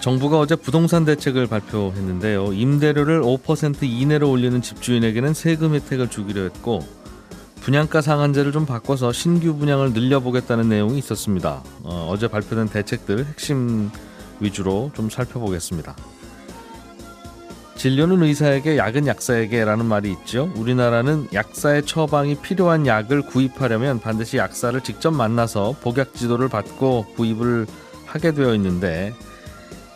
정부가 어제 부동산 대책을 발표했는데요. 임대료를 5% 이내로 올리는 집주인에게는 세금 혜택을 주기로 했고 분양가 상한제를 좀 바꿔서 신규 분양을 늘려보겠다는 내용이 있었습니다. 어, 제 발표된 대책들 핵심 위주로 좀 살펴보겠습니다. 진료는 의사에게 약은 약사에게라는 말이 있죠. 우리나라는 약사의 처방이 필요한 약을 구입하려면 반드시 약사를 직접 만나서 복약 지도를 받고 구입을 하게 되어 있는데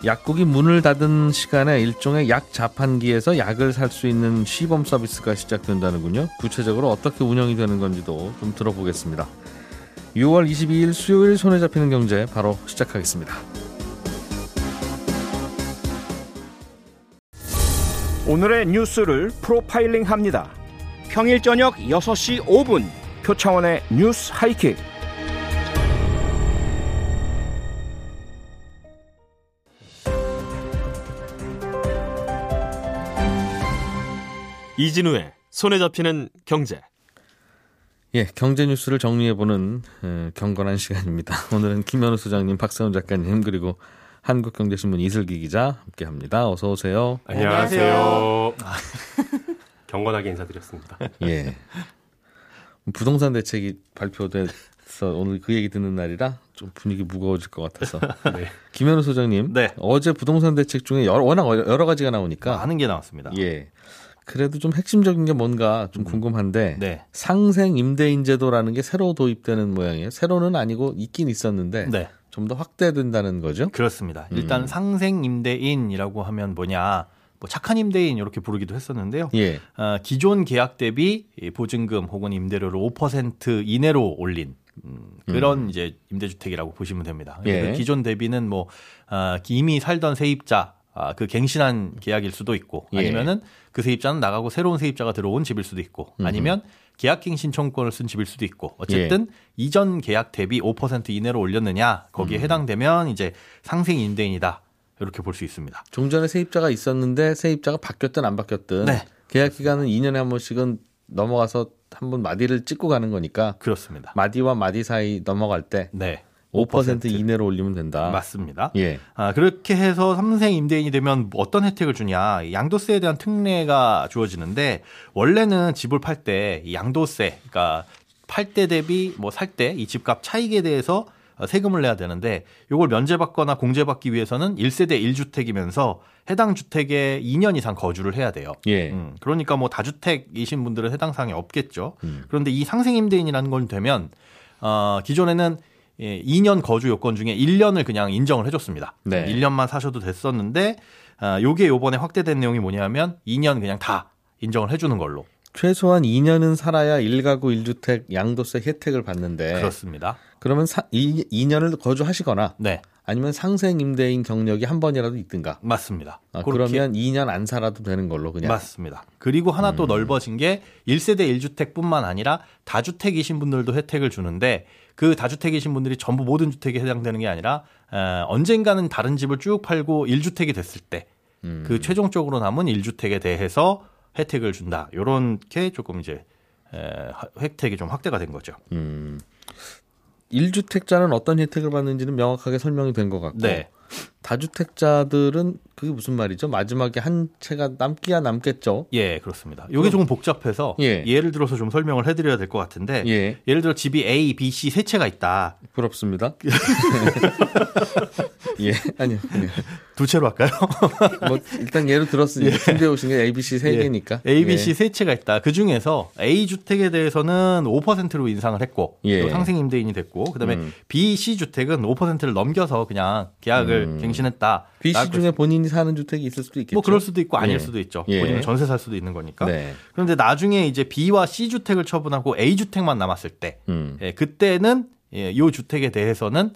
약국이 문을 닫은 시간에 일종의 약 자판기에서 약을 살 수 있는 시범 서비스가 시작된다는군요. 구체적으로 어떻게 운영이 되는 건지도 좀 들어보겠습니다. 6월 22일 수요일 손에 잡히는 경제 바로 시작하겠습니다. 오늘의 뉴스를 프로파일링 합니다. 평일 저녁 6시 5분 표창원의 뉴스 하이킥. 이진우의 손에 잡히는 경제. 예, 경제 뉴스를 정리해보는 에, 경건한 시간입니다. 오늘은 김현우 소장님, 박세훈 작가님, 그리고 한국경제신문 이슬기 기자 함께합니다. 어서 오세요. 안녕하세요. 경건하게 인사드렸습니다. 예. 부동산 대책이 발표돼서 오늘 그 얘기 듣는 날이라 좀 분위기 무거워질 것 같아서. 네. 김현우 소장님. 네. 어제 부동산 대책 중에 여러, 워낙 여러 가지가 나오니까. 많은 게 나왔습니다. 예. 그래도 좀 핵심적인 게 뭔가 좀 음. 궁금한데 네. 상생 임대인 제도라는 게 새로 도입되는 모양이에요. 새로는 아니고 있긴 있었는데 네. 좀더 확대된다는 거죠? 그렇습니다. 일단 음. 상생 임대인이라고 하면 뭐냐? 뭐 착한 임대인 이렇게 부르기도 했었는데요. 예. 어, 기존 계약 대비 보증금 혹은 임대료를 5% 이내로 올린 음, 그런 음. 이제 임대주택이라고 보시면 됩니다. 예. 기존 대비는 뭐 어, 이미 살던 세입자 아, 그 갱신한 계약일 수도 있고 예. 아니면은 예. 그 세입자는 나가고 새로운 세입자가 들어온 집일 수도 있고 아니면 계약갱 신청권을 쓴 집일 수도 있고 어쨌든 예. 이전 계약 대비 5% 이내로 올렸느냐 거기에 음. 해당되면 이제 상생 임대인이다 이렇게 볼 수 있습니다. 종전에 세입자가 있었는데 세입자가 바뀌었든 안 바뀌었든 네. 계약 기간은 2년에 한 번씩은 넘어가서 한 번 마디를 찍고 가는 거니까 그렇습니다. 마디와 마디 사이 넘어갈 때 네. 5% 이내로 올리면 된다. 맞습니다. 예. 아, 그렇게 해서 삼생 임대인이 되면 어떤 혜택을 주냐. 양도세에 대한 특례가 주어지는데 원래는 집을 팔 때 양도세, 그러니까 팔 때 대비 뭐 살 때 이 집값 차익에 대해서 세금을 내야 되는데 이걸 면제받거나 공제받기 위해서는 1세대 1주택이면서 해당 주택에 2년 이상 거주를 해야 돼요. 예. 음, 그러니까 뭐 다주택이신 분들은 해당 사항이 없겠죠. 음. 그런데 이 상생 임대인이라는 걸 되면 어, 기존에는 예, 2년 거주 요건 중에 1년을 그냥 인정을 해줬습니다. 네. 1년만 사셔도 됐었는데 아, 요게 요번에 확대된 내용이 뭐냐면 2년 그냥 다 인정을 해주는 걸로. 최소한 2년은 살아야 1가구 1주택 양도세 혜택을 받는데 그렇습니다. 그러면 사, 2, 2년을 거주하시거나 네. 아니면 상생 임대인 경력이 한 번이라도 있든가. 맞습니다. 아, 그러면 2년 안 살아도 되는 걸로 그냥. 맞습니다. 그리고 하나 또 음. 넓어진 게 1세대 1주택뿐만 아니라 다주택이신 분들도 혜택을 주는데 그 다주택이신 분들이 전부 모든 주택에 해당되는 게 아니라 에, 언젠가는 다른 집을 쭉 팔고 1주택이 됐을 때그 음. 최종적으로 남은 1주택에 대해서 혜택을 준다. 요렇게 조금 이제 에, 혜택이 좀 확대가 된 거죠. 음. 1주택자는 어떤 혜택을 받는지는 명확하게 설명이 된 것 같고 네. 다주택자들은 그게 무슨 말이죠? 마지막에 한 채가 남기야 남겠죠? 예, 그렇습니다. 이게 조금 복잡해서 예. 를 들어서 좀 설명을 해드려야 될 것 같은데 예. 를 들어 집이 A, B, C 세 채가 있다. 부럽습니다. 예, 아니요. 아니요. 두 채로 할까요? 뭐 일단 예를 들었으니까 예. 준비해 오신 게 A, B, C 세 예. 개니까. A, B, C 예. 세 채가 있다. 그 중에서 A 주택에 대해서는 5%로 인상을 했고 예. 상생 임대인이 됐고 그다음에 음. B, C 주택은 5%를 넘겨서 그냥 계약을 음. 갱신했다. B, C 중에 본인이 사는 주택이 있을 수도 있겠죠. 뭐 그럴 수도 있고 아닐 예. 수도 있죠. 예. 본인은 전세 살 수도 있는 거니까. 네. 그런데 나중에 이제 B와 C 주택을 처분하고 A 주택만 남았을 때, 음. 예, 그때는 예, 이 주택에 대해서는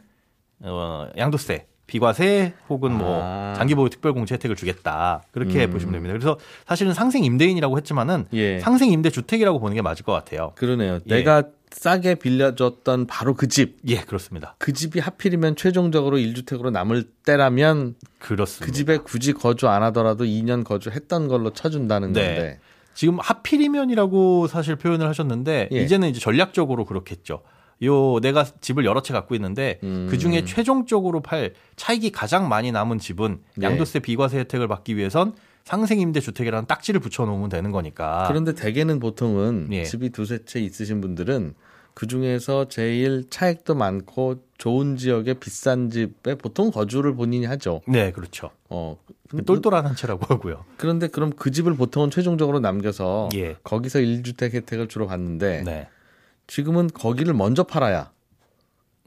어, 양도세 비과세 혹은 뭐 아. 장기보유 특별공제 혜택을 주겠다 그렇게 음. 보시면 됩니다. 그래서 사실은 상생 임대인이라고 했지만은 예. 상생 임대 주택이라고 보는 게 맞을 것 같아요. 그러네요. 예. 내가 싸게 빌려줬던 바로 그 집. 예, 그렇습니다. 그 집이 하필이면 최종적으로 1주택으로 남을 때라면 그렇습니다. 그 집에 굳이 거주 안 하더라도 2년 거주했던 걸로 쳐준다는 네. 건데. 지금 하필이면이라고 사실 표현을 하셨는데 예. 이제는 이제 전략적으로 그렇겠죠. 요 내가 집을 여러 채 갖고 있는데 음. 그 중에 최종적으로 팔 차익이 가장 많이 남은 집은 네. 양도세 비과세 혜택을 받기 위해선 상생임대 주택이라는 딱지를 붙여 놓으면 되는 거니까. 그런데 대개는 보통은 예. 집이 두세 채 있으신 분들은 그 중에서 제일 차익도 많고 좋은 지역의 비싼 집에 보통 거주를 본인이 하죠. 네, 그렇죠. 어. 똘똘한 한 채라고 하고요. 그런데 그럼 그 집을 보통은 최종적으로 남겨서 예. 거기서 1주택 혜택을 주로 받는데 네. 지금은 거기를 먼저 팔아야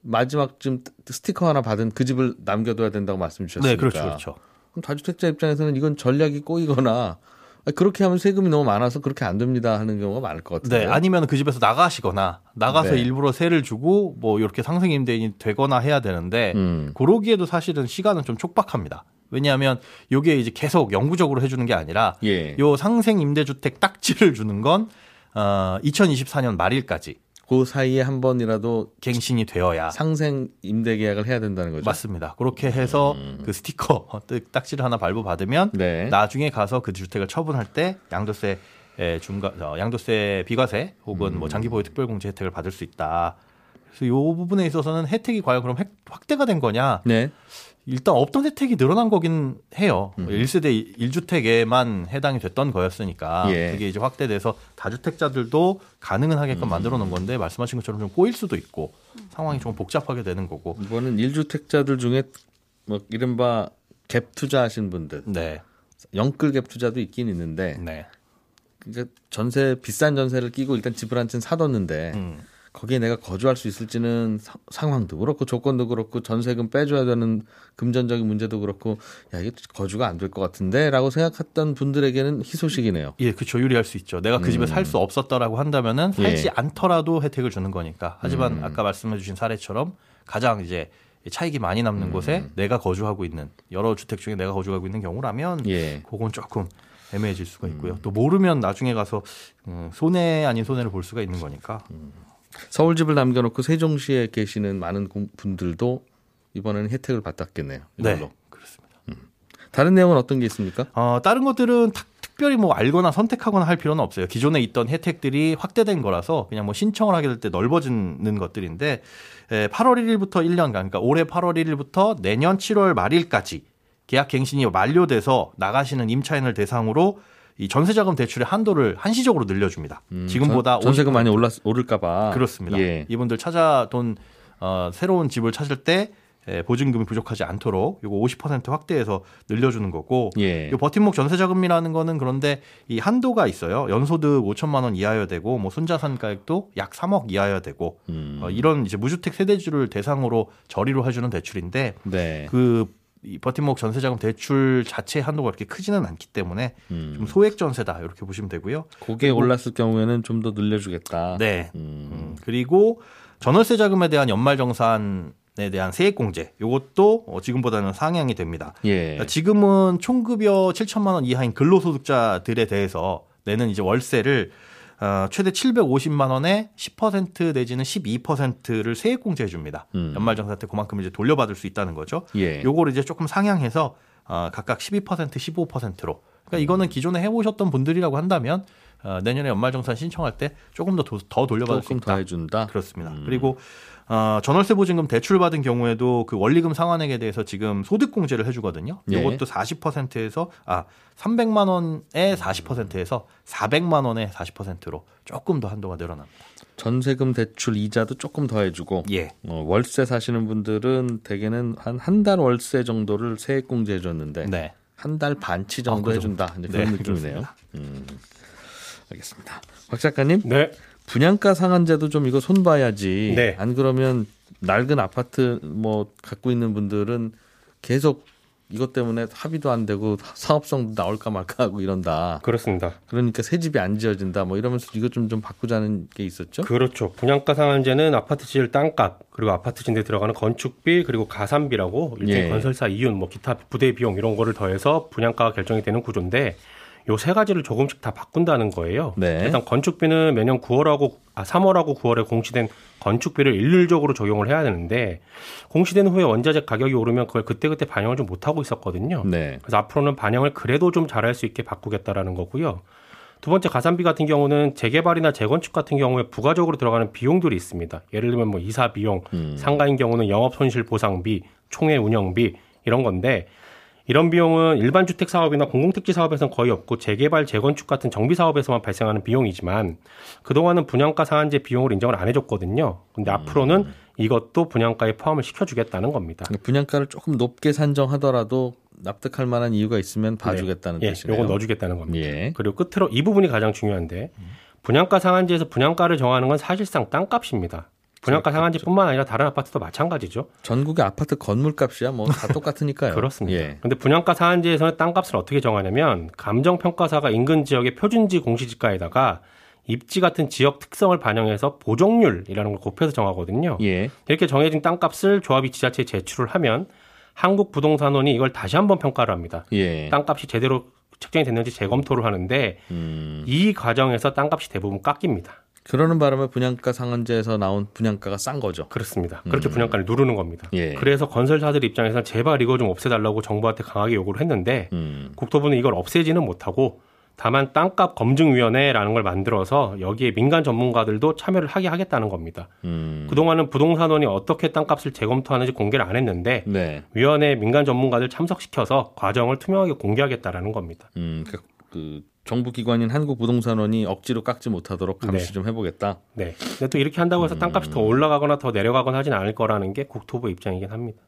마지막 좀 스티커 하나 받은 그 집을 남겨둬야 된다고 말씀 주셨으니까. 네, 그렇죠. 그렇죠. 그럼 다주택자 입장에서는 이건 전략이 꼬이거나 아, 그렇게 하면 세금이 너무 많아서 그렇게 안 됩니다 하는 경우가 많을 것 같은데. 네, 아니면 그 집에서 나가시거나 나가서 네. 일부러 세를 주고 뭐 이렇게 상생임대인이 되거나 해야 되는데 음. 그러기에도 사실은 시간은 좀 촉박합니다. 왜냐하면 이게 이제 계속 영구적으로 해주는 게 아니라 예. 요 상생임대주택 딱지를 주는 건 어, 2024년 말일까지 그 사이에 한 번이라도 갱신이 되어야 상생 임대 계약을 해야 된다는 거죠. 맞습니다. 그렇게 해서 그 스티커 딱지를 하나 발부 받으면 네. 나중에 가서 그 주택을 처분할 때 양도세 에, 중과 어, 양도세 비과세 혹은 음. 뭐 장기 보유 특별 공제 혜택을 받을 수 있다. 그래서 이 부분에 있어서는 혜택이 과연 그럼 획- 확대가 된 거냐? 네. 일단 없던 혜택이 늘어난 거긴 해요. 음. 1세대 1주택에만 해당이 됐던 거였으니까 예. 그게 이제 확대돼서 다주택자들도 가능은 하게끔 만들어 놓은 건데 말씀하신 것처럼 좀 꼬일 수도 있고 상황이 좀 복잡하게 되는 거고. 이번은 1주택자들 중에 뭐 이른바 갭 투자하신 분들, 네. 영끌 갭 투자도 있긴 있는데 네. 그러니까 전세 비싼 전세를 끼고 일단 집을 한 채 사뒀는데 음. 거기에 내가 거주할 수 있을지는 사- 상황도 그렇고 조건도 그렇고 전세금 빼줘야 되는 금전적인 문제도 그렇고 야 이게 거주가 안 될 것 같은데라고 생각했던 분들에게는 희소식이네요. 예, 그렇죠. 유리할 수 있죠. 내가 그 집에 살 수 없었다라고 한다면은 살지 예. 않더라도 혜택을 주는 거니까. 하지만 음. 아까 말씀해 주신 사례처럼 가장 이제 차익이 많이 남는 음. 곳에 내가 거주하고 있는 여러 주택 중에 내가 거주하고 있는 경우라면 예. 그건 조금 애매해질 수가 있고요. 또 모르면 나중에 가서 음, 손해 아닌 손해를 볼 수가 있는 거니까. 서울 집을 남겨놓고 세종시에 계시는 많은 공- 분들도 이번에는 혜택을 받았겠네요. 이걸로. 네, 그렇습니다. 다른 내용은 어떤 게 있습니까? 어, 다른 것들은 탁- 특별히 뭐 알거나 선택하거나 할 필요는 없어요. 기존에 있던 혜택들이 확대된 거라서 그냥 뭐 신청을 하게 될 때 넓어지는 것들인데 에, 8월 1일부터 1년 그러니까 올해 8월 1일부터 내년 7월 말일까지 계약 갱신이 만료돼서 나가시는 임차인을 대상으로 이 전세자금 대출의 한도를 한시적으로 늘려줍니다. 지금보다 전, 50% 많이 올랐 오를까봐 그렇습니다. 예. 이분들 찾아 돈 어, 새로운 집을 찾을 때 에, 보증금이 부족하지 않도록 이거 50% 확대해서 늘려주는 거고 예. 이 버팀목 전세자금이라는 거는 그런데 이 한도가 있어요. 연소득 5천만 원 이하여야 되고 뭐 손자산가액도 약 3억 이하여야 되고 음. 어, 이런 이제 무주택 세대주를 대상으로 저리로 해주는 대출인데 네. 그 이 버팀목 전세자금 대출 자체 한도가 그렇게 크지는 않기 때문에 음. 좀 소액 전세다 이렇게 보시면 되고요. 그게 올랐을 경우에는 좀 더 늘려주겠다. 네. 음. 음, 그리고 전월세 자금에 대한 연말 정산에 대한 세액 공제 요것도 어, 지금보다는 상향이 됩니다. 예. 그러니까 지금은 총급여 7천만 원 이하인 근로소득자들에 대해서 내는 이제 월세를 어, 최대 750만 원에 10% 내지는 12%를 세액 공제해 줍니다. 음. 연말정산 때 그만큼 이제 돌려받을 수 있다는 거죠. 예. 요거를 이제 조금 상향해서 어, 각각 12% 15%로. 그러니까 이거는 기존에 해보셨던 분들이라고 한다면 어, 내년에 연말정산 신청할 때 조금 더, 도- 더 돌려받을 수 조금 있다. 더 해준다. 그렇습니다. 그리고 어, 전월세 보증금 대출 받은 경우에도 그 원리금 상환액에 대해서 지금 소득 공제를 해주거든요. 예. 이것도 40%에서 아 300만 원에 40%에서 400만 원에 40%로 조금 더 한도가 늘어납니다. 전세금 대출 이자도 조금 더 해주고 예, 어, 월세 사시는 분들은 대개는 한 한 달 월세 정도를 세액공제 해줬는데 네. 한달 반치 아, 정도 그 해준다. 이제 네, 그런 느낌이네요. 그렇습니다. 음. 알겠습니다. 박 작가님 네. 분양가 상한제도 좀 이거 손 봐야지. 네. 안 그러면 낡은 아파트 뭐 갖고 있는 분들은 계속 이것 때문에 합의도 안 되고 사업성도 나올까 말까 하고 이런다. 그렇습니다. 그러니까 새 집이 안 지어진다. 뭐 이러면서 이것 좀 좀 바꾸자는 게 있었죠. 그렇죠. 분양가 상한제는 아파트 지을 땅값 그리고 아파트 짓는데 들어가는 건축비 그리고 가산비라고 일종의 예. 건설사 이윤 뭐 기타 부대 비용 이런 거를 더해서 분양가가 결정이 되는 구조인데 요 세 가지를 조금씩 다 바꾼다는 거예요. 네. 일단 건축비는 매년 9월하고 아 3월하고 9월에 공시된 건축비를 일률적으로 적용을 해야 되는데 공시된 후에 원자재 가격이 오르면 그걸 그때그때 반영을 좀 못 하고 있었거든요. 네. 그래서 앞으로는 반영을 그래도 좀 잘할 수 있게 바꾸겠다라는 거고요. 두 번째 가산비 같은 경우는 재개발이나 재건축 같은 경우에 부가적으로 들어가는 비용들이 있습니다. 예를 들면 뭐 이사 비용, 음. 상가인 경우는 영업 손실 보상비, 총회 운영비 이런 건데 이런 비용은 일반 주택 사업이나 공공택지 사업에서는 거의 없고 재개발, 재건축 같은 정비 사업에서만 발생하는 비용이지만 그동안은 분양가 상한제 비용을 인정을 안 해줬거든요. 근데 앞으로는 이것도 분양가에 포함을 시켜주겠다는 겁니다. 그러니까 분양가를 조금 높게 산정하더라도 납득할 만한 이유가 있으면 봐주겠다는 예, 뜻이네요. 요건 넣어주겠다는 겁니다. 예. 그리고 끝으로 이 부분이 가장 중요한데 분양가 상한제에서 분양가를 정하는 건 사실상 땅값입니다. 분양가 상한제뿐만 아니라 다른 아파트도 마찬가지죠. 전국의 아파트 건물값이야 뭐 다 똑같으니까요. 그렇습니다. 예. 근데 분양가 상한제에서는 땅값을 어떻게 정하냐면 감정평가사가 인근 지역의 표준지 공시지가에다가 입지 같은 지역 특성을 반영해서 보정률이라는 걸 곱해서 정하거든요. 예. 이렇게 정해진 땅값을 조합이 지자체에 제출을 하면 한국부동산원이 이걸 다시 한번 평가를 합니다. 예. 땅값이 제대로 책정이 됐는지 재검토를 하는데 음. 이 과정에서 땅값이 대부분 깎입니다. 그러는 바람에 분양가 상한제에서 나온 분양가가 싼 거죠. 그렇습니다. 그렇게 분양가를 누르는 겁니다. 음. 예. 그래서 건설사들 입장에서는 제발 이거 좀 없애달라고 정부한테 강하게 요구를 했는데 음. 국토부는 이걸 없애지는 못하고 다만 땅값 검증위원회라는 걸 만들어서 여기에 민간 전문가들도 참여를 하게 하겠다는 겁니다. 음. 그동안은 부동산원이 어떻게 땅값을 재검토하는지 공개를 안 했는데 네. 위원회 민간 전문가들 참석시켜서 과정을 투명하게 공개하겠다라는 겁니다. 음. 그, 그 정부 기관인 한국부동산원이 억지로 깎지 못하도록 감시 네. 좀 해보겠다. 네. 근데 또 이렇게 한다고 해서 땅값이 더 올라가거나 더 내려가거나 하진 않을 거라는 게 국토부 입장이긴 합니다.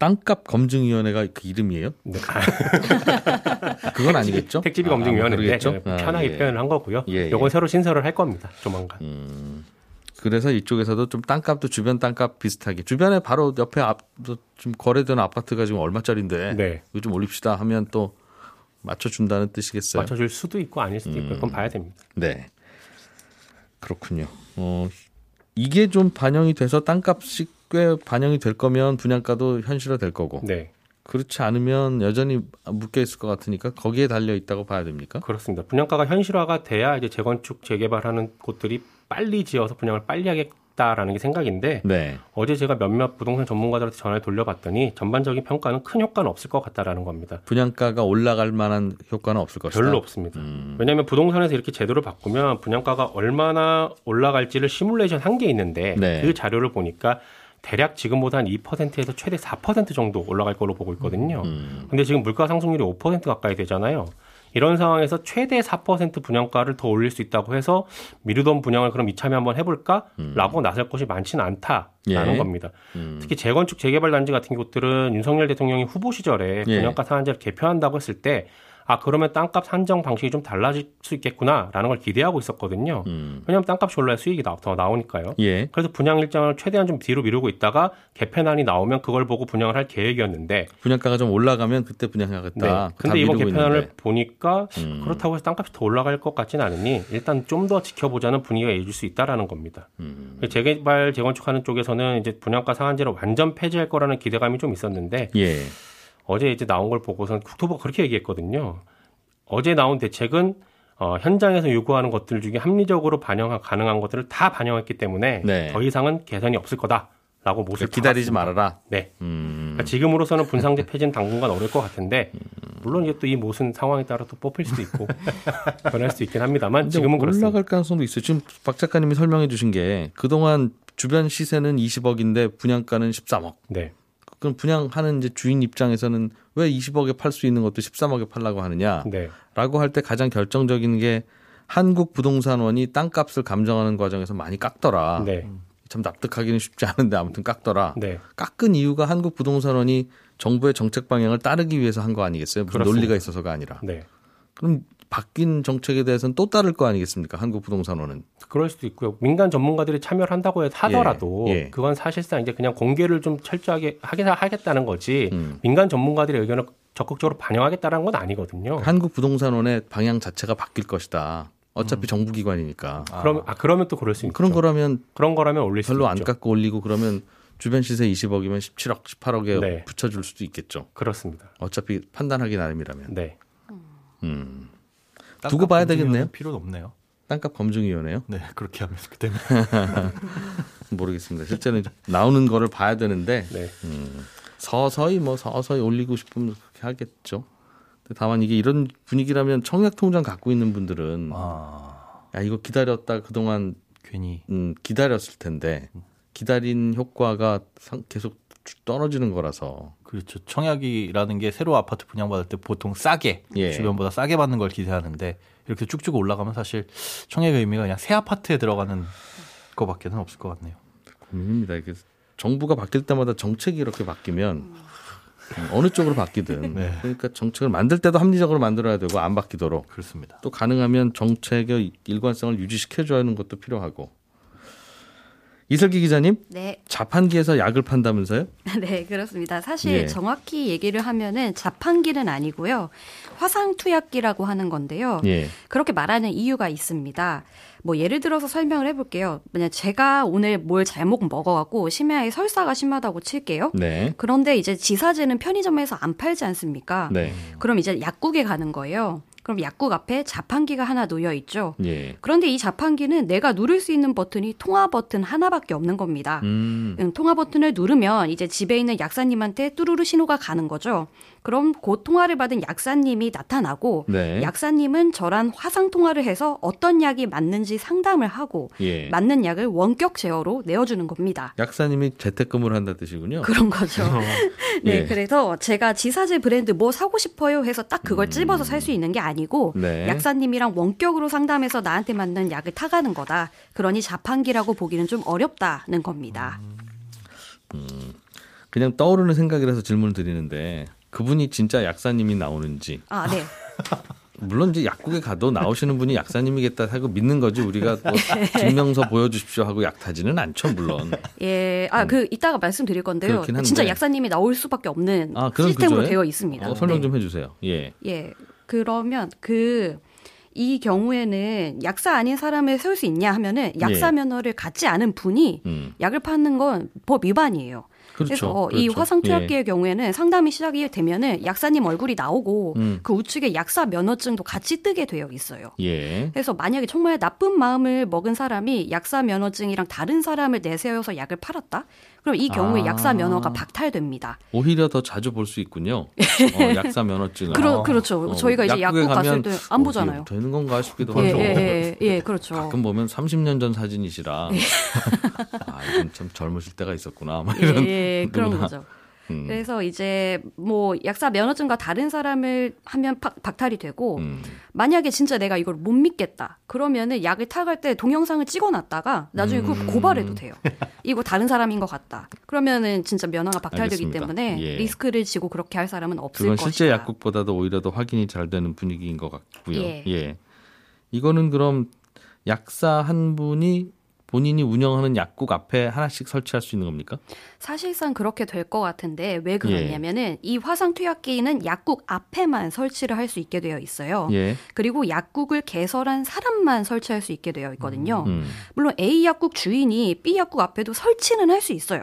땅값 검증위원회가 그 이름이에요? 네. 그건 아니겠죠? 택지비 아, 검증위원회인데 모르겠죠? 네, 아, 편하게 예. 표현을 한 거고요. 예, 예. 요건 새로 신설을 할 겁니다. 조만간. 음. 그래서 이쪽에서도 좀 땅값도 주변 땅값 비슷하게 주변에 바로 옆에 앞, 좀 거래되는 아파트가 지금 얼마짜리인데 네. 이거 좀 올립시다 하면 또 맞춰준다는 뜻이겠어요. 맞춰줄 수도 있고 아닐 수도 있고 그건 봐야 됩니다. 네. 그렇군요. 어, 이게 좀 반영이 돼서 땅값이 꽤 반영이 될 거면 분양가도 현실화 될 거고 네. 그렇지 않으면 여전히 묶여 있을 것 같으니까 거기에 달려 있다고 봐야 됩니까? 그렇습니다. 분양가가 현실화가 돼야 이제 재건축 재개발하는 곳들이 빨리 지어서 분양을 빨리 하 겠다라는 게 생각인데 네. 어제 제가 몇몇 부동산 전문가들한테 전화를 돌려봤더니 전반적인 평가는 큰 효과는 없을 것 같다라는 겁니다. 분양가가 올라갈 만한 효과는 없을 것이다. 별로 없습니다. 음. 왜냐하면 부동산에서 이렇게 제도를 바꾸면 분양가가 얼마나 올라갈지를 시뮬레이션 한 게 있는데 네. 그 자료를 보니까 대략 지금보다 한 2%에서 최대 4% 정도 올라갈 걸로 보고 있거든요. 음. 근데 지금 물가 상승률이 5% 가까이 되잖아요. 이런 상황에서 최대 4% 분양가를 더 올릴 수 있다고 해서 미루던 분양을 그럼 이참에 한번 해볼까라고 나설 것이 많지는 않다라는 예. 겁니다. 음. 특히 재건축 재개발 단지 같은 곳들은 윤석열 대통령이 후보 시절에 예. 분양가 상한제를 개표한다고 했을 때 아 그러면 땅값 산정 방식이 좀 달라질 수 있겠구나라는 걸 기대하고 있었거든요. 음. 왜냐하면 땅값이 올라야 수익이 나- 더 나오니까요. 예. 그래서 분양 일정을 최대한 좀 뒤로 미루고 있다가 개편안이 나오면 그걸 보고 분양을 할 계획이었는데 분양가가 좀 올라가면 그때 분양하겠다. 네. 다 근데 이번 개편안을 있는데. 보니까 음. 그렇다고 해서 땅값이 더 올라갈 것 같지는 않으니 일단 좀 더 지켜보자는 분위기가 예줄 수 있다라는 겁니다. 음. 재개발 재건축하는 쪽에서는 이제 분양가 상한제를 완전 폐지할 거라는 기대감이 좀 있었는데 예. 어제 이제 나온 걸 보고선 국토부가 그렇게 얘기했거든요. 어제 나온 대책은 어, 현장에서 요구하는 것들 중에 합리적으로 반영 가능한 것들을 다 반영했기 때문에 네. 더 이상은 개선이 없을 거다라고 못을 기다리지 박았습니다. 말아라. 네. 음. 그러니까 지금으로서는 분상제 폐지는 당분간 어려울 것 같은데 물론 이게 또이 못은 상황에 따라 또 뽑힐 수도 있고 변할 수도 있긴 합니다만 지금은 그렇습니다. 올라갈 가능성도 있어요. 지금 박 작가님이 설명해 주신 게 그동안 주변 시세는 20억인데 분양가는 13억. 네. 그럼 분양하는 이제 주인 입장에서는 왜 20억에 팔 수 있는 것도 13억에 팔라고 하느냐? 네. 라고 할때 가장 결정적인 게 한국 부동산원이 땅값을 감정하는 과정에서 많이 깎더라. 네. 참 납득하기는 쉽지 않은데 아무튼 깎더라. 네. 깎은 이유가 한국 부동산원이 정부의 정책 방향을 따르기 위해서 한 거 아니겠어요? 무슨 그렇습니다. 논리가 있어서가 아니라. 네. 그럼 바뀐 정책에 대해서는 또 따를 거 아니겠습니까? 한국 부동산원은. 그럴 수도 있고요. 민간 전문가들이 참여를 한다고 하더라도 예, 예. 그건 사실상 이제 그냥 공개를 좀 철저하게 하게 하겠다는 거지 음. 민간 전문가들의 의견을 적극적으로 반영하겠다는 건 아니거든요. 한국 부동산원의 방향 자체가 바뀔 것이다. 어차피 정부 기관이니까. 그러면 아 그러면 또 그럴 수 있죠. 그런 거라면 그런 거라면 올릴 수 별로 있죠. 안 깎고 올리고 그러면 주변 시세 20억이면 17억, 18억에 네. 붙여줄 수도 있겠죠. 그렇습니다. 어차피 판단하기 나름이라면. 네. 음. 땅값 두고 봐야 되겠네요. 필요는 없네요. 땅값 검증위원회요? 네, 그렇게 하면 그 때문에 모르겠습니다. 실제는 나오는 거를 봐야 되는데 네. 서서히 뭐 서서히 올리고 싶으면 그렇게 하겠죠. 근데 다만 이게 이런 분위기라면 청약 통장 갖고 있는 분들은 아, 야 이거 기다렸다 그동안 괜히 음, 기다렸을 텐데 기다린 효과가 상- 계속 떨어지는 거라서 그렇죠. 청약이라는 게 새로 아파트 분양받을 때 보통 싸게 예. 주변보다 싸게 받는 걸 기대하는데 이렇게 쭉쭉 올라가면 사실 청약의 의미가 그냥 새 아파트에 들어가는 거밖에는 없을 것 같네요. 고민입니다. 이게 정부가 바뀔 때마다 정책이 이렇게 바뀌면 음, 어느 쪽으로 바뀌든 네. 그러니까 정책을 만들 때도 합리적으로 만들어야 되고 안 바뀌도록 그렇습니다. 또 가능하면 정책의 일관성을 유지시켜줘야 하는 것도 필요하고 이슬기 기자님 네, 자판기에서 약을 판다면서요? 네, 그렇습니다. 사실 예. 정확히 얘기를 하면은 자판기는 아니고요. 화상투약기라고 하는 건데요. 예. 그렇게 말하는 이유가 있습니다. 뭐 예를 들어서 설명을 해볼게요. 만약 제가 오늘 뭘 잘못 먹어갖고 심야에 설사가 심하다고 칠게요. 네. 그런데 이제 지사제는 편의점에서 안 팔지 않습니까? 네. 그럼 이제 약국에 가는 거예요. 그럼 약국 앞에 자판기가 하나 놓여 있죠. 예. 그런데 이 자판기는 내가 누를 수 있는 버튼이 통화 버튼 하나밖에 없는 겁니다. 음. 음, 통화 버튼을 누르면 이제 집에 있는 약사님한테 뚜루루 신호가 가는 거죠. 그럼 그 통화를 받은 약사님이 나타나고 네. 약사님은 저랑 화상 통화를 해서 어떤 약이 맞는지 상담을 하고 예. 맞는 약을 원격 제어로 내어주는 겁니다. 약사님이 재택근무를 한다 뜻이군요. 그런 거죠. 네, 예. 그래서 제가 지사제 브랜드 뭐 사고 싶어요 해서 딱 그걸 찝어서 살수 있는 게 아니고 음. 네. 약사님이랑 원격으로 상담해서 나한테 맞는 약을 타가는 거다. 그러니 자판기라고 보기는 좀 어렵다는 겁니다. 그냥 떠오르는 생각이라서 질문을 드리는데 그분이 진짜 약사님이 나오는지 아, 네. 물론 이제 약국에 가도 나오시는 분이 약사님이겠다 하고 믿는 거지 우리가 뭐 증명서 보여주십시오 하고 약 타지는 않죠 물론. 예, 아, 그, 이따가 말씀드릴 건데요. 음. 진짜 약사님이 나올 수밖에 없는 아, 그런 시스템으로 구조예요? 되어 있습니다. 어, 설명 네. 좀 해주세요. 예. 예. 그러면 그, 이 경우에는 약사 아닌 사람을 세울 수 있냐 하면은 약사 예. 면허를 갖지 않은 분이 음. 약을 파는 건 법 위반이에요. 그렇죠. 그래서 이 그렇죠. 화상 예. 투약기의 경우에는 상담이 시작이 되면은 약사님 얼굴이 나오고 음. 그 우측에 약사 면허증도 같이 뜨게 되어 있어요. 예. 그래서 만약에 정말 나쁜 마음을 먹은 사람이 약사 면허증이랑 다른 사람을 내세워서 약을 팔았다? 그럼 이 경우에 아. 약사 면허가 박탈됩니다. 오히려 더 자주 볼 수 있군요. 어, 약사 면허증을. 그러, 그렇죠. 어, 저희가 이제 약국 갔을 가면 때안 어, 보잖아요. 되는 건가 싶기도 예, 하죠. 예, 예, 예, 그렇죠. 가끔 보면 30년 전 사진이시라 아 이건 참 젊으실 때가 있었구나. 막 예, 이런 예, 그런. 거죠. 음. 그래서 이제 뭐 약사 면허증과 다른 사람을 하면 박, 박탈이 되고 음. 만약에 진짜 내가 이걸 못 믿겠다 그러면은 약을 타갈 때 동영상을 찍어놨다가 나중에 음. 그걸 고발해도 돼요. 이거 다른 사람인 것 같다. 그러면은 진짜 면허가 박탈되기 알겠습니다. 때문에 예. 리스크를 지고 그렇게 할 사람은 없을 그건 것이다. 실제 약국보다도 오히려 더 확인이 잘 되는 분위기인 것 같고요. 예. 이거는 그럼 약사 한 분이 본인이 운영하는 약국 앞에 하나씩 설치할 수 있는 겁니까? 사실상 그렇게 될 것 같은데 예. 왜 그러냐면은 이 화상 투약기는 약국 앞에만 설치를 할 수 있게 되어 있어요. 예. 그리고 약국을 개설한 사람만 설치할 수 있게 되어 있거든요. 음. 물론 A 약국 주인이 B 약국 앞에도 설치는 할 수 있어요.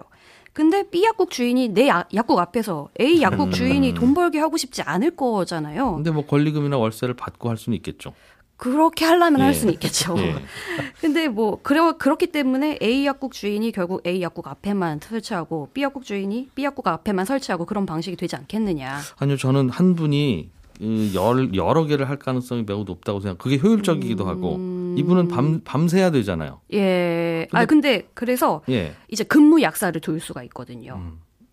근데 B 약국 주인이 내 야- 약국 앞에서 A 약국 주인이 돈 벌게 하고 싶지 않을 거잖아요. 근데 뭐 권리금이나 월세를 받고 할 수는 있겠죠. 그렇게 하려면 예. 할 수는 있겠죠. 예. 근데 뭐 그래 그렇기 때문에 A 약국 주인이 결국 A 약국 앞에만 설치하고 B 약국 주인이 B 약국 앞에만 설치하고 그런 방식이 되지 않겠느냐. 아니요, 저는 한 분이 그 열, 여러 개를 할 가능성이 매우 높다고 생각. 그게 효율적이기도 하고 이분은 밤 밤새야 되잖아요. 예. 아 근데 그래서 예. 이제 근무 약사를 둘 수가 있거든요.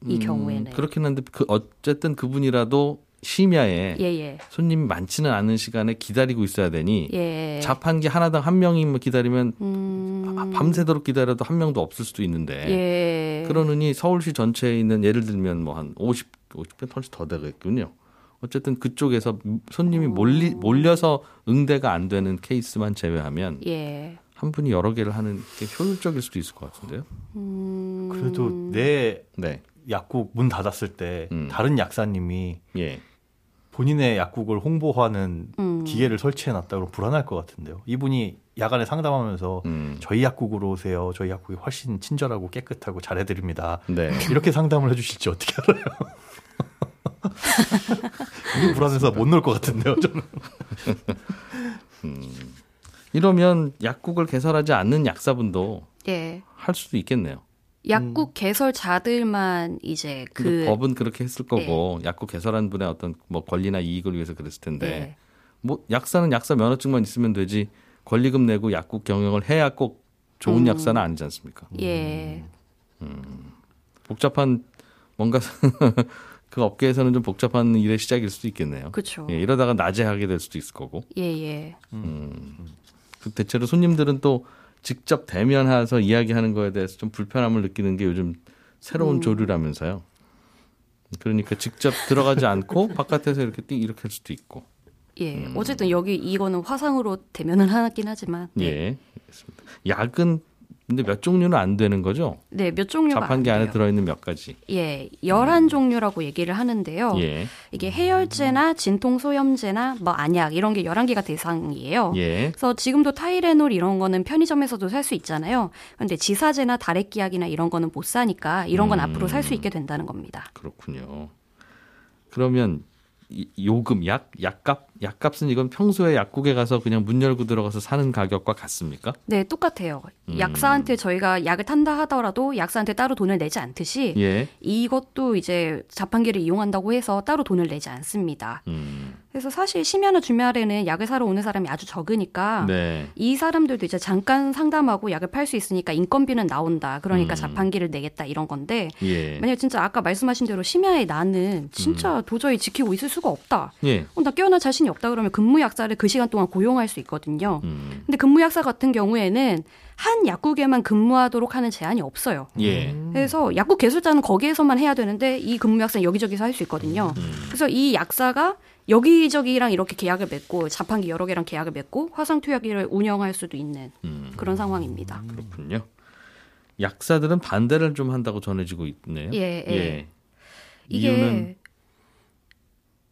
이 음, 경우에는. 그렇긴 한데 그 어쨌든 그분이라도 심야에 예예. 손님이 많지는 않은 시간에 기다리고 있어야 되니 예. 자판기 하나당 한 명이면 기다리면 음. 아, 밤새도록 기다려도 한 명도 없을 수도 있는데 예. 그러느니 서울시 전체에 있는 예를 들면 뭐 한 50, 50배 훨씬 더 되겠군요. 어쨌든 그쪽에서 손님이 몰리, 몰려서 응대가 안 되는 케이스만 제외하면 예. 한 분이 여러 개를 하는 게 효율적일 수도 있을 것 같은데요. 음... 그래도 내 네. 약국 문 닫았을 때 음. 다른 약사님이 예. 본인의 약국을 홍보하는 음. 기계를 설치해 놨다 그러면 불안할 것 같은데요. 이분이 야간에 상담하면서 음. 저희 약국으로 오세요. 저희 약국이 훨씬 친절하고 깨끗하고 잘해드립니다. 네. 이렇게 상담을 해주실지 어떻게 알아요? 너무 불안해서 못 놀 것 같은데요. 저는. 이러면 약국을 개설하지 않는 약사분도 예. 할 수도 있겠네요. 약국 개설자들만 이제 그그 법은 그렇게 했을 거고 약국 개설한 분의 어떤 뭐 권리나 이익을 위해서 그랬을 텐데 예. 뭐 약사는 약사 면허증만 있으면 되지 권리금 내고 약국 경영을 해야 꼭 좋은 음. 약사는 아니지 않습니까? 예. 복잡한 뭔가 그 업계에서는 좀 복잡한 일의 시작일 수도 있겠네요. 그렇죠. 예, 이러다가 낮에 하게 될 수도 있을 거고. 예, 예. 그 대체로 손님들은 또 직접 대면해서 이야기하는 거에 대해서 좀 불편함을 느끼는 게 요즘 새로운 음. 조류라면서요. 그러니까 직접 들어가지 않고 바깥에서 이렇게 띵 이렇게 할 수도 있고. 예. 어쨌든 여기 이거는 화상으로 대면은 하긴 하지만 네. 예, 알겠습니다. 약은 근데 몇 종류는 안 되는 거죠? 네, 몇 종류가 자판기 안 안에. 들어있는 몇 가지. 예, 열한 종류라고 얘기를 하는데요. 예, 이게 해열제나 진통소염제나 뭐 안약 이런 게 11개가 대상이에요. 예, 그래서 지금도 타이레놀 이런 거는 편의점에서도 살 수 있잖아요. 근데 지사제나 다래끼약이나 이런 거는 못 사니까 이런 건 음. 앞으로 살 수 있게 된다는 겁니다. 그렇군요. 그러면 이- 요금 약 약값 약값은 이건 평소에 약국에 가서 그냥 문 열고 들어가서 사는 가격과 같습니까? 네, 똑같아요. 음. 약사한테 저희가 약을 탄다 하더라도 약사한테 따로 돈을 내지 않듯이 예. 이것도 이제 자판기를 이용한다고 해서 따로 돈을 내지 않습니다. 음. 그래서 사실 심야나 주말에는 약을 사러 오는 사람이 아주 적으니까 네. 이 사람들도 이제 잠깐 상담하고 약을 팔 수 있으니까 인건비는 나온다. 그러니까 음. 자판기를 내겠다 이런 건데 예. 만약 진짜 아까 말씀하신 대로 심야에 나는 진짜 도저히 지키고 있을 수가 없다. 예. 어, 나 깨어날 자신이 없다 그러면 근무 약사를 그 시간 동안 고용할 수 있거든요. 음. 근데 근무 약사 같은 경우에는 한 약국에만 근무하도록 하는 제한이 없어요. 예. 그래서 약국 개설자는 거기에서만 해야 되는데 이 근무 약사는 여기저기서 할 수 있거든요. 음. 그래서 이 약사가 여기저기랑 이렇게 계약을 맺고 자판기 여러 개랑 계약을 맺고 화상 투약기를 운영할 수도 있는 음. 그런 상황입니다. 그렇군요. 약사들은 반대를 좀 한다고 전해지고 있네요. 예, 예. 이게 이유는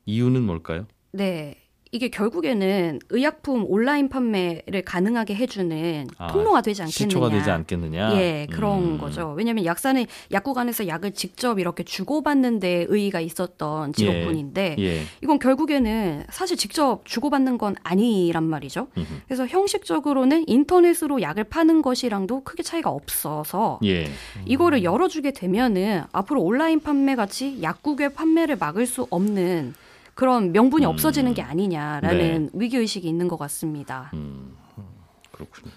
이유는 뭘까요? 네. 이게 결국에는 의약품 온라인 판매를 가능하게 해주는 아, 통로가 되지 않겠느냐. 시초가 되지 않겠느냐? 예, 그런 음. 거죠. 왜냐하면 약사는 약국 안에서 약을 직접 이렇게 주고받는 데 의의가 있었던 직업군인데 예. 이건 결국에는 사실 직접 주고받는 건 아니란 말이죠. 음흠. 그래서 형식적으로는 인터넷으로 약을 파는 것이랑도 크게 차이가 없어서 예. 이거를 열어주게 되면은 앞으로 온라인 판매 같이 약국의 판매를 막을 수 없는 그런 명분이 음. 없어지는 게 아니냐라는 네. 위기 의식이 있는 것 같습니다. 음. 그렇군요.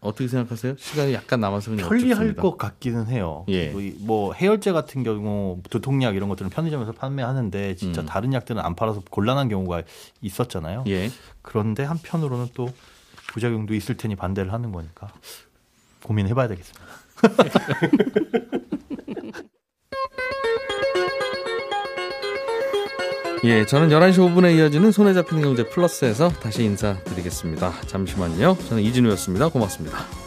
어떻게 생각하세요? 시간이 약간 남아서 그냥 편리할 여쭙습니다. 것 같기는 해요. 예. 뭐, 이- 뭐 해열제 같은 경우 두통약 이런 것들은 편의점에서 판매하는데 진짜 음. 다른 약들은 안 팔아서 곤란한 경우가 있었잖아요. 예. 그런데 한편으로는 또 부작용도 있을 테니 반대를 하는 거니까 고민해봐야 되겠습니다. 예, 저는 11시 5분에 이어지는 손에 잡히는 경제 플러스에서 다시 인사드리겠습니다. 잠시만요. 저는 이진우였습니다. 고맙습니다.